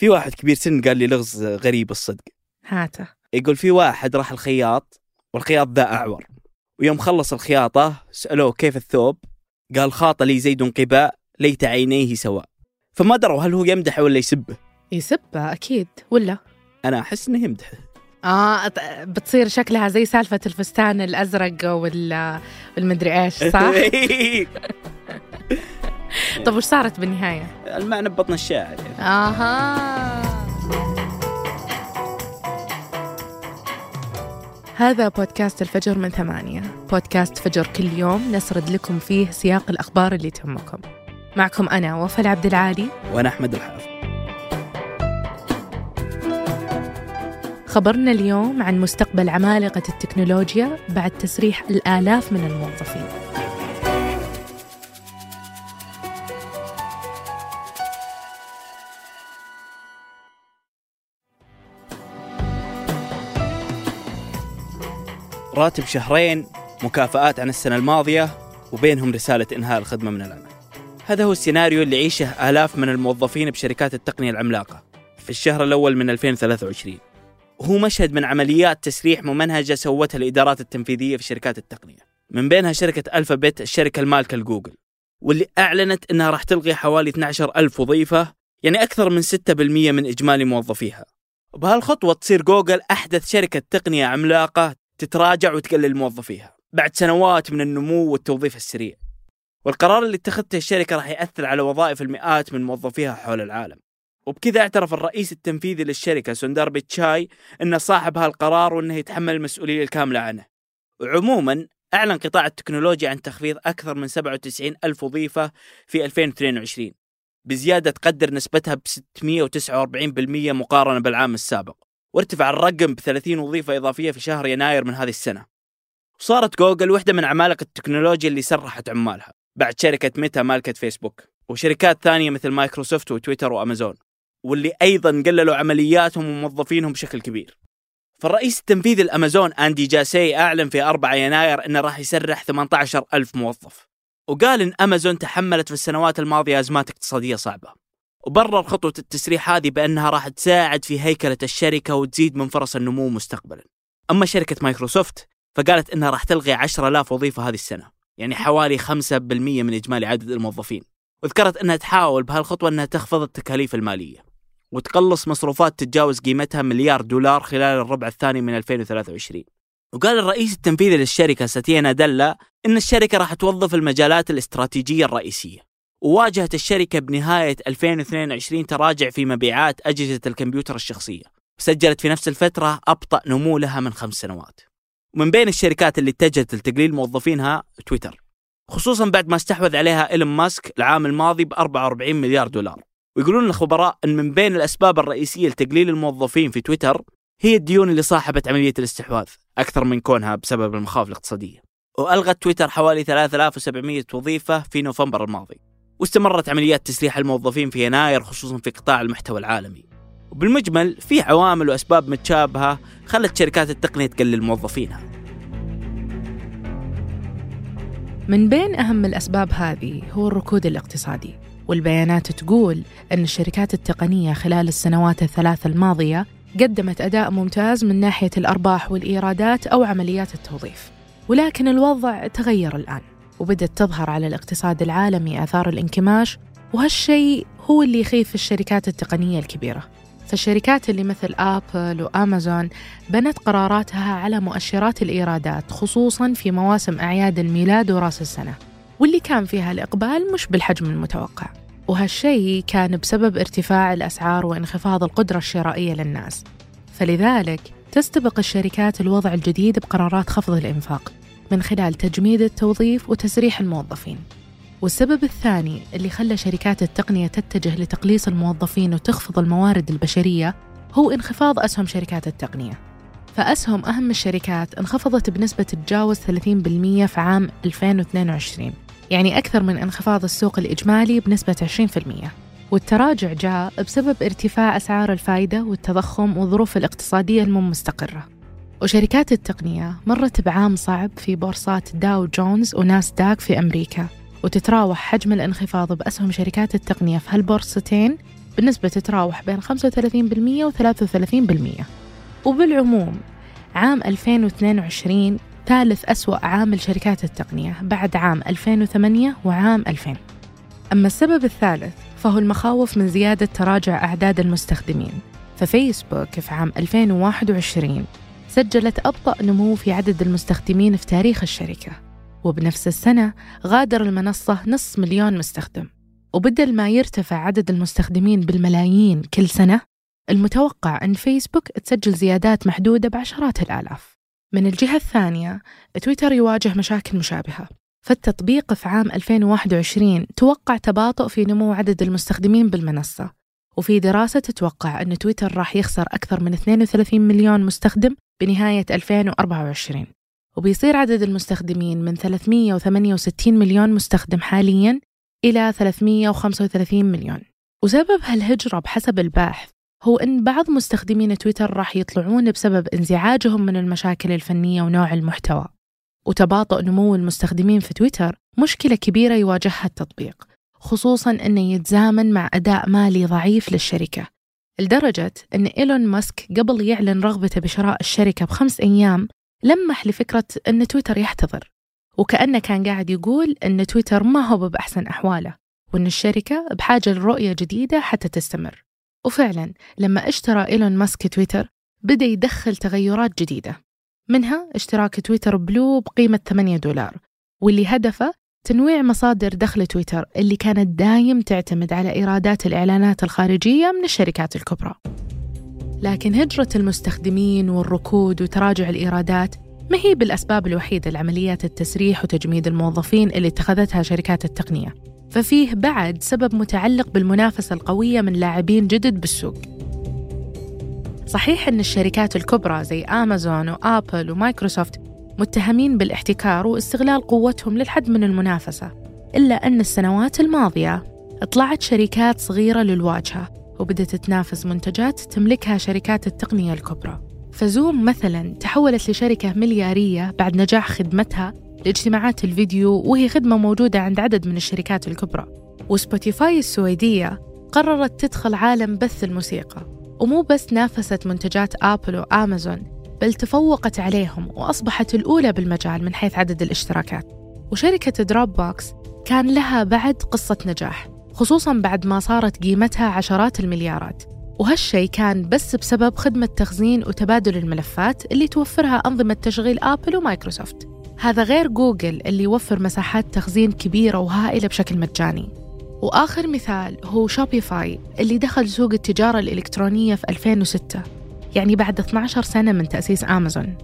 في واحد كبير سن قال لي لغز غريب الصدق. هاته. يقول في واحد راح الخياط والخياط ذا أعور. ويوم خلص الخياطة سألوه كيف الثوب؟ قال خاط لي زيد قباء ليت عينيه سواء. فما دروا هل هو يمدحه ولا يسبه. يسبه أكيد ولا؟ أنا أحس إنه يمدحه. آه أط- بتصير شكلها زي سالفة الفستان الأزرق وال والمدري إيش صح؟ طب وش صارت بالنهاية؟ المعنى ببطن الشاعر يعني. آها. هذا بودكاست الفجر من ثمانية. بودكاست فجر كل يوم نسرد لكم فيه سياق الأخبار اللي تهمكم. معكم أنا وفاء عبد العالي. وأنا أحمد الحافظ. خبرنا اليوم عن مستقبل عمالقة التكنولوجيا بعد تسريح الآلاف من الموظفين. راتب شهرين مكافآت عن السنة الماضية وبينهم رسالة إنهاء الخدمة من العمل هذا هو السيناريو اللي يعيشه آلاف من الموظفين بشركات التقنية العملاقة في الشهر الأول من 2023 وهو مشهد من عمليات تسريح ممنهجة سوتها الإدارات التنفيذية في شركات التقنية. من بينها شركة ألفابت الشركة المالكة لجوجل واللي أعلنت أنها راح تلغي حوالي 12 ألف وظيفة يعني أكثر من 6% من إجمالي موظفيها. وبهالخطوة تصير جوجل أحدث شركة تقنية عملاقة تتراجع وتقلل موظفيها بعد سنوات من النمو والتوظيف السريع. والقرار اللي اتخذته الشركة راح يأثر على وظائف المئات من موظفيها حول العالم. وبكذا اعترف الرئيس التنفيذي للشركة سوندار بيتشاي أنه صاحب هالقرار وأنه يتحمل المسؤولية الكاملة عنه. وعموما أعلن قطاع التكنولوجيا عن تخفيض أكثر من 97 ألف وظيفة في 2022 بزيادة تقدر نسبتها ب 649% مقارنة بالعام السابق. وارتفع الرقم ب 30 وظيفة إضافية في شهر يناير من هذه السنة. وصارت جوجل واحدة من عمالقة التكنولوجيا اللي سرحت عمالها بعد شركة ميتا مالكة فيسبوك وشركات ثانية مثل مايكروسوفت وتويتر وأمازون واللي أيضا قللوا عملياتهم وموظفينهم بشكل كبير. فالرئيس التنفيذي لأمازون أندي جاسي أعلن في 4 يناير أنه راح يسرح 18 ألف موظف. وقال إن أمازون تحملت في السنوات الماضية أزمات اقتصادية صعبة. وبرر خطوة التسريح هذه بأنها راح تساعد في هيكلة الشركة وتزيد من فرص النمو مستقبلا. أما شركة مايكروسوفت فقالت إنها راح تلغي 10000 وظيفة هذه السنة يعني حوالي 5% من إجمالي عدد الموظفين. وذكرت أنها تحاول بهالخطوة أنها تخفض التكاليف المالية وتقلص مصروفات تتجاوز قيمتها مليار دولار خلال الربع الثاني من 2023 وقال الرئيس التنفيذي للشركة ساتيا ناديلا إن الشركة راح توظف المجالات الاستراتيجية الرئيسية. وواجهت الشركة بنهاية 2022 تراجع في مبيعات أجهزة الكمبيوتر الشخصية. وسجلت في نفس الفترة أبطأ نمو لها من خمس سنوات. ومن بين الشركات اللي اتجهت لتقليل موظفينها تويتر. خصوصا بعد ما استحوذ عليها إيلون ماسك العام الماضي ب 44 مليار دولار. ويقولون الخبراء أن من بين الأسباب الرئيسية لتقليل الموظفين في تويتر هي الديون اللي صاحبت عملية الاستحواذ أكثر من كونها بسبب المخاوف الاقتصادية. وألغت تويتر حوالي 3700 وظيفة في نوفمبر الماضي. واستمرت عمليات تسريح الموظفين في يناير خصوصا في قطاع المحتوى العالمي. وبالمجمل في عوامل وأسباب متشابهة خلت شركات التقنية تقلل موظفينها. من بين أهم الأسباب هذه هو الركود الاقتصادي والبيانات تقول أن الشركات التقنية خلال السنوات الثلاث الماضية قدمت أداء ممتاز من ناحية الأرباح والإيرادات أو عمليات التوظيف. ولكن الوضع تغير الآن. وبدأت تظهر على الاقتصاد العالمي آثار الانكماش وهالشيء هو اللي يخيف الشركات التقنية الكبيرة. فالشركات اللي مثل آبل وأمازون بنت قراراتها على مؤشرات الإيرادات خصوصا في مواسم أعياد الميلاد وراس السنة. واللي كان فيها الإقبال مش بالحجم المتوقع. وهالشيء كان بسبب ارتفاع الأسعار وانخفاض القدرة الشرائية للناس. فلذلك تستبق الشركات الوضع الجديد بقرارات خفض الإنفاق. من خلال تجميد التوظيف وتسريح الموظفين. والسبب الثاني اللي خلى شركات التقنية تتجه لتقليص الموظفين وتخفض الموارد البشرية هو انخفاض أسهم شركات التقنية. فأسهم أهم الشركات انخفضت بنسبة تتجاوز 30% في عام 2022 يعني أكثر من انخفاض السوق الإجمالي بنسبة 20% والتراجع جاء بسبب ارتفاع أسعار الفائدة والتضخم والظروف الاقتصادية المو مستقرة وشركات التقنية مرت بعام صعب في بورصات داو جونز وناسداك في أمريكا وتتراوح حجم الانخفاض بأسهم شركات التقنية في هالبورصتين بنسبة تتراوح بين 35% و 33% وبالعموم عام 2022 ثالث أسوأ عام لشركات التقنية بعد عام 2008 وعام 2000 أما السبب الثالث فهو المخاوف من زيادة تراجع أعداد المستخدمين. ففيسبوك في عام 2021 سجلت أبطأ نمو في عدد المستخدمين في تاريخ الشركة. وبنفس السنة غادر المنصة نصف مليون مستخدم. وبدل ما يرتفع عدد المستخدمين بالملايين كل سنة المتوقع أن فيسبوك تسجل زيادات محدودة بعشرات الآلاف. من الجهة الثانية تويتر يواجه مشاكل مشابهة. فالتطبيق في عام 2021 توقع تباطؤ في نمو عدد المستخدمين بالمنصة. وفي دراسة تتوقع أن تويتر راح يخسر أكثر من 32 مليون مستخدم بنهاية 2024 وبيصير عدد المستخدمين من 368 مليون مستخدم حالياً إلى 335 مليون. وسبب هالهجرة بحسب الباحث هو أن بعض مستخدمين تويتر راح يطلعون بسبب انزعاجهم من المشاكل الفنية ونوع المحتوى. وتباطؤ نمو المستخدمين في تويتر مشكلة كبيرة يواجهها التطبيق. خصوصا أنه يتزامن مع أداء مالي ضعيف للشركة. لدرجة أن إيلون ماسك قبل يعلن رغبته بشراء الشركة بخمس أيام لمح لفكرة أن تويتر يحتضر. وكأنه كان قاعد يقول أن تويتر ما هو بأحسن أحواله وأن الشركة بحاجة لرؤية جديدة حتى تستمر. وفعلا لما اشترى إيلون ماسك تويتر بدأ يدخل تغيرات جديدة. منها اشتراك تويتر بلو بقيمة 8 دولار واللي هدفه تنويع مصادر دخل تويتر اللي كانت دايم تعتمد على إيرادات الإعلانات الخارجية من الشركات الكبرى. لكن هجرة المستخدمين والركود وتراجع الإيرادات ما هي بالأسباب الوحيدة لعمليات التسريح وتجميد الموظفين اللي اتخذتها شركات التقنية. ففيه بعد سبب متعلق بالمنافسة القوية من لاعبين جدد بالسوق. صحيح أن الشركات الكبرى زي آمازون وآبل ومايكروسوفت متهمين بالاحتكار واستغلال قوتهم للحد من المنافسة إلا أن السنوات الماضية طلعت شركات صغيرة للواجهة وبدأت تنافس منتجات تملكها شركات التقنية الكبرى. فزوم مثلا تحولت لشركة مليارية بعد نجاح خدمتها لاجتماعات الفيديو وهي خدمة موجودة عند عدد من الشركات الكبرى. وسبوتيفاي السويدية قررت تدخل عالم بث الموسيقى ومو بس نافست منتجات آبل وآمازون بل تفوقت عليهم وأصبحت الأولى بالمجال من حيث عدد الاشتراكات. وشركة دروب بوكس كان لها بعد قصة نجاح خصوصا بعد ما صارت قيمتها عشرات المليارات. وهالشيء كان بس بسبب خدمة تخزين وتبادل الملفات اللي توفرها أنظمة تشغيل آبل ومايكروسوفت. هذا غير جوجل اللي يوفر مساحات تخزين كبيرة وهائلة بشكل مجاني. وآخر مثال هو شوبيفاي اللي دخل سوق التجارة الإلكترونية في 2006 يعني بعد 12 سنة من تأسيس آمازون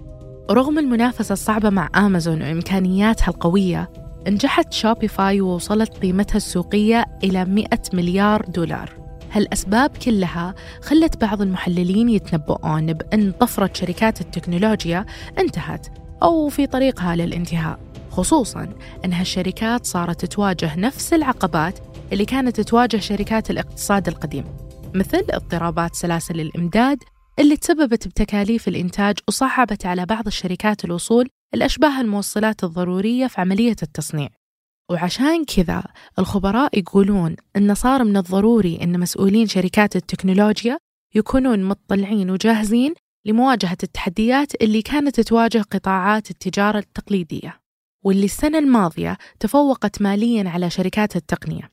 رغم المنافسة الصعبة مع آمازون وإمكانياتها القوية نجحت شوبيفاي ووصلت قيمتها السوقية إلى 100 مليار دولار. هالأسباب كلها خلت بعض المحللين يتنبؤون بأن طفرة شركات التكنولوجيا انتهت أو في طريقها للانتهاء خصوصا أن هالشركات صارت تواجه نفس العقبات اللي كانت تواجه شركات الاقتصاد القديم مثل اضطرابات سلاسل الإمداد اللي تسببت بتكاليف الإنتاج وصعبت على بعض الشركات الوصول الأشباه الموصلات الضرورية في عملية التصنيع. وعشان كذا الخبراء يقولون أن صار من الضروري أن مسؤولين شركات التكنولوجيا يكونون مطلعين وجاهزين لمواجهة التحديات اللي كانت تواجه قطاعات التجارة التقليدية. واللي السنة الماضية تفوقت ماليا على شركات التقنية.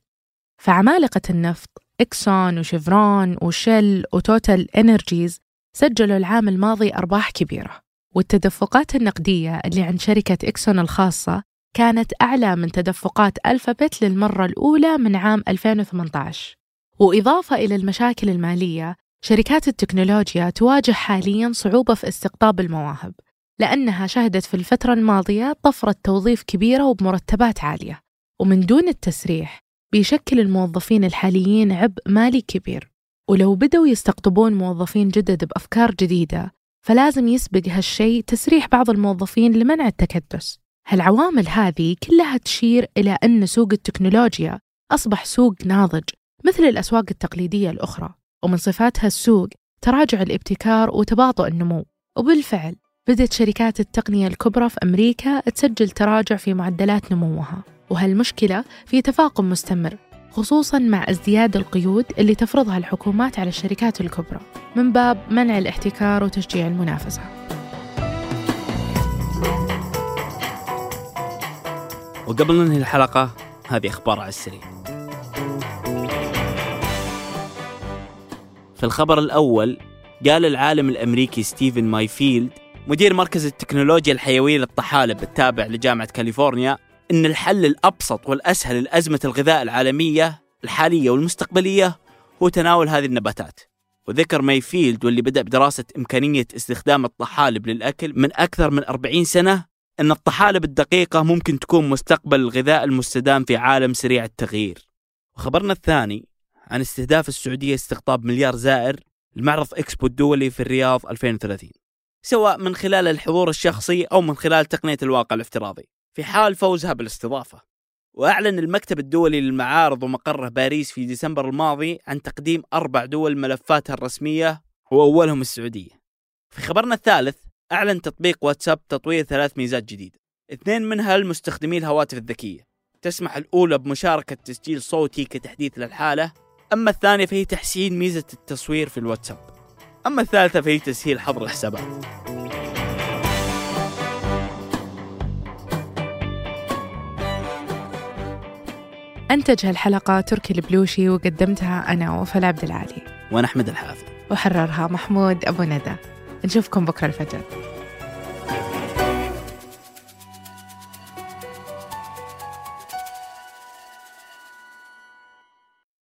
فعمالقة النفط إكسون وشيفرون وشيل وتوتال إنرجيز سجلوا العام الماضي أرباح كبيرة والتدفقات النقدية اللي عند شركة إكسون الخاصة كانت أعلى من تدفقات ألفابت للمرة الأولى من عام 2018 وإضافة إلى المشاكل المالية شركات التكنولوجيا تواجه حاليا صعوبة في استقطاب المواهب لأنها شهدت في الفترة الماضية طفرة توظيف كبيرة وبمرتبات عالية ومن دون التسريح بيشكل الموظفين الحاليين عبء مالي كبير. ولو بدوا يستقطبون موظفين جدد بأفكار جديدة فلازم يسبق هالشيء تسريح بعض الموظفين لمنع التكدس. هالعوامل هذه كلها تشير إلى أن سوق التكنولوجيا أصبح سوق ناضج مثل الأسواق التقليدية الأخرى. ومن صفات هالسوق تراجع الابتكار وتباطؤ النمو. وبالفعل بدأت شركات التقنية الكبرى في أمريكا تسجل تراجع في معدلات نموها. وهالمشكلة في تفاقم مستمر. خصوصا مع ازدياد القيود اللي تفرضها الحكومات على الشركات الكبرى من باب منع الاحتكار وتشجيع المنافسة. وقبل ننهي الحلقة هذه أخبار على السريع. في الخبر الأول قال العالم الأمريكي ستيفن مايفيلد مدير مركز التكنولوجيا الحيوية للطحالب التابع لجامعة كاليفورنيا أن الحل الأبسط والأسهل لأزمة الغذاء العالمية الحالية والمستقبلية هو تناول هذه النباتات. وذكر مايفيلد واللي بدأ بدراسة إمكانية استخدام الطحالب للأكل من أكثر من 40 سنة أن الطحالب الدقيقة ممكن تكون مستقبل الغذاء المستدام في عالم سريع التغيير. وخبرنا الثاني عن استهداف السعودية استقطاب مليار زائر لمعرض إكسبو الدولي في الرياض 2030 سواء من خلال الحضور الشخصي أو من خلال تقنية الواقع الافتراضي. في حال فوزها بالاستضافة. وأعلن المكتب الدولي للمعارض ومقره باريس في ديسمبر الماضي عن تقديم أربع دول ملفاتها الرسمية وأولهم السعودية. في خبرنا الثالث أعلن تطبيق واتساب تطوير ثلاث ميزات جديدة. اثنين منها لمستخدمي الهواتف الذكية. تسمح الأولى بمشاركة تسجيل صوتي كتحديث للحالة. أما الثانية فهي تحسين ميزة التصوير في الواتساب. أما الثالثة فهي تسهيل حظر الحسابات. أنتج هالحلقة تركي البلوشي وقدمتها أنا وفاء عبد العالي. وأنا أحمد الحافظ. وحررها محمود أبو ندى. نشوفكم بكرة الفجر.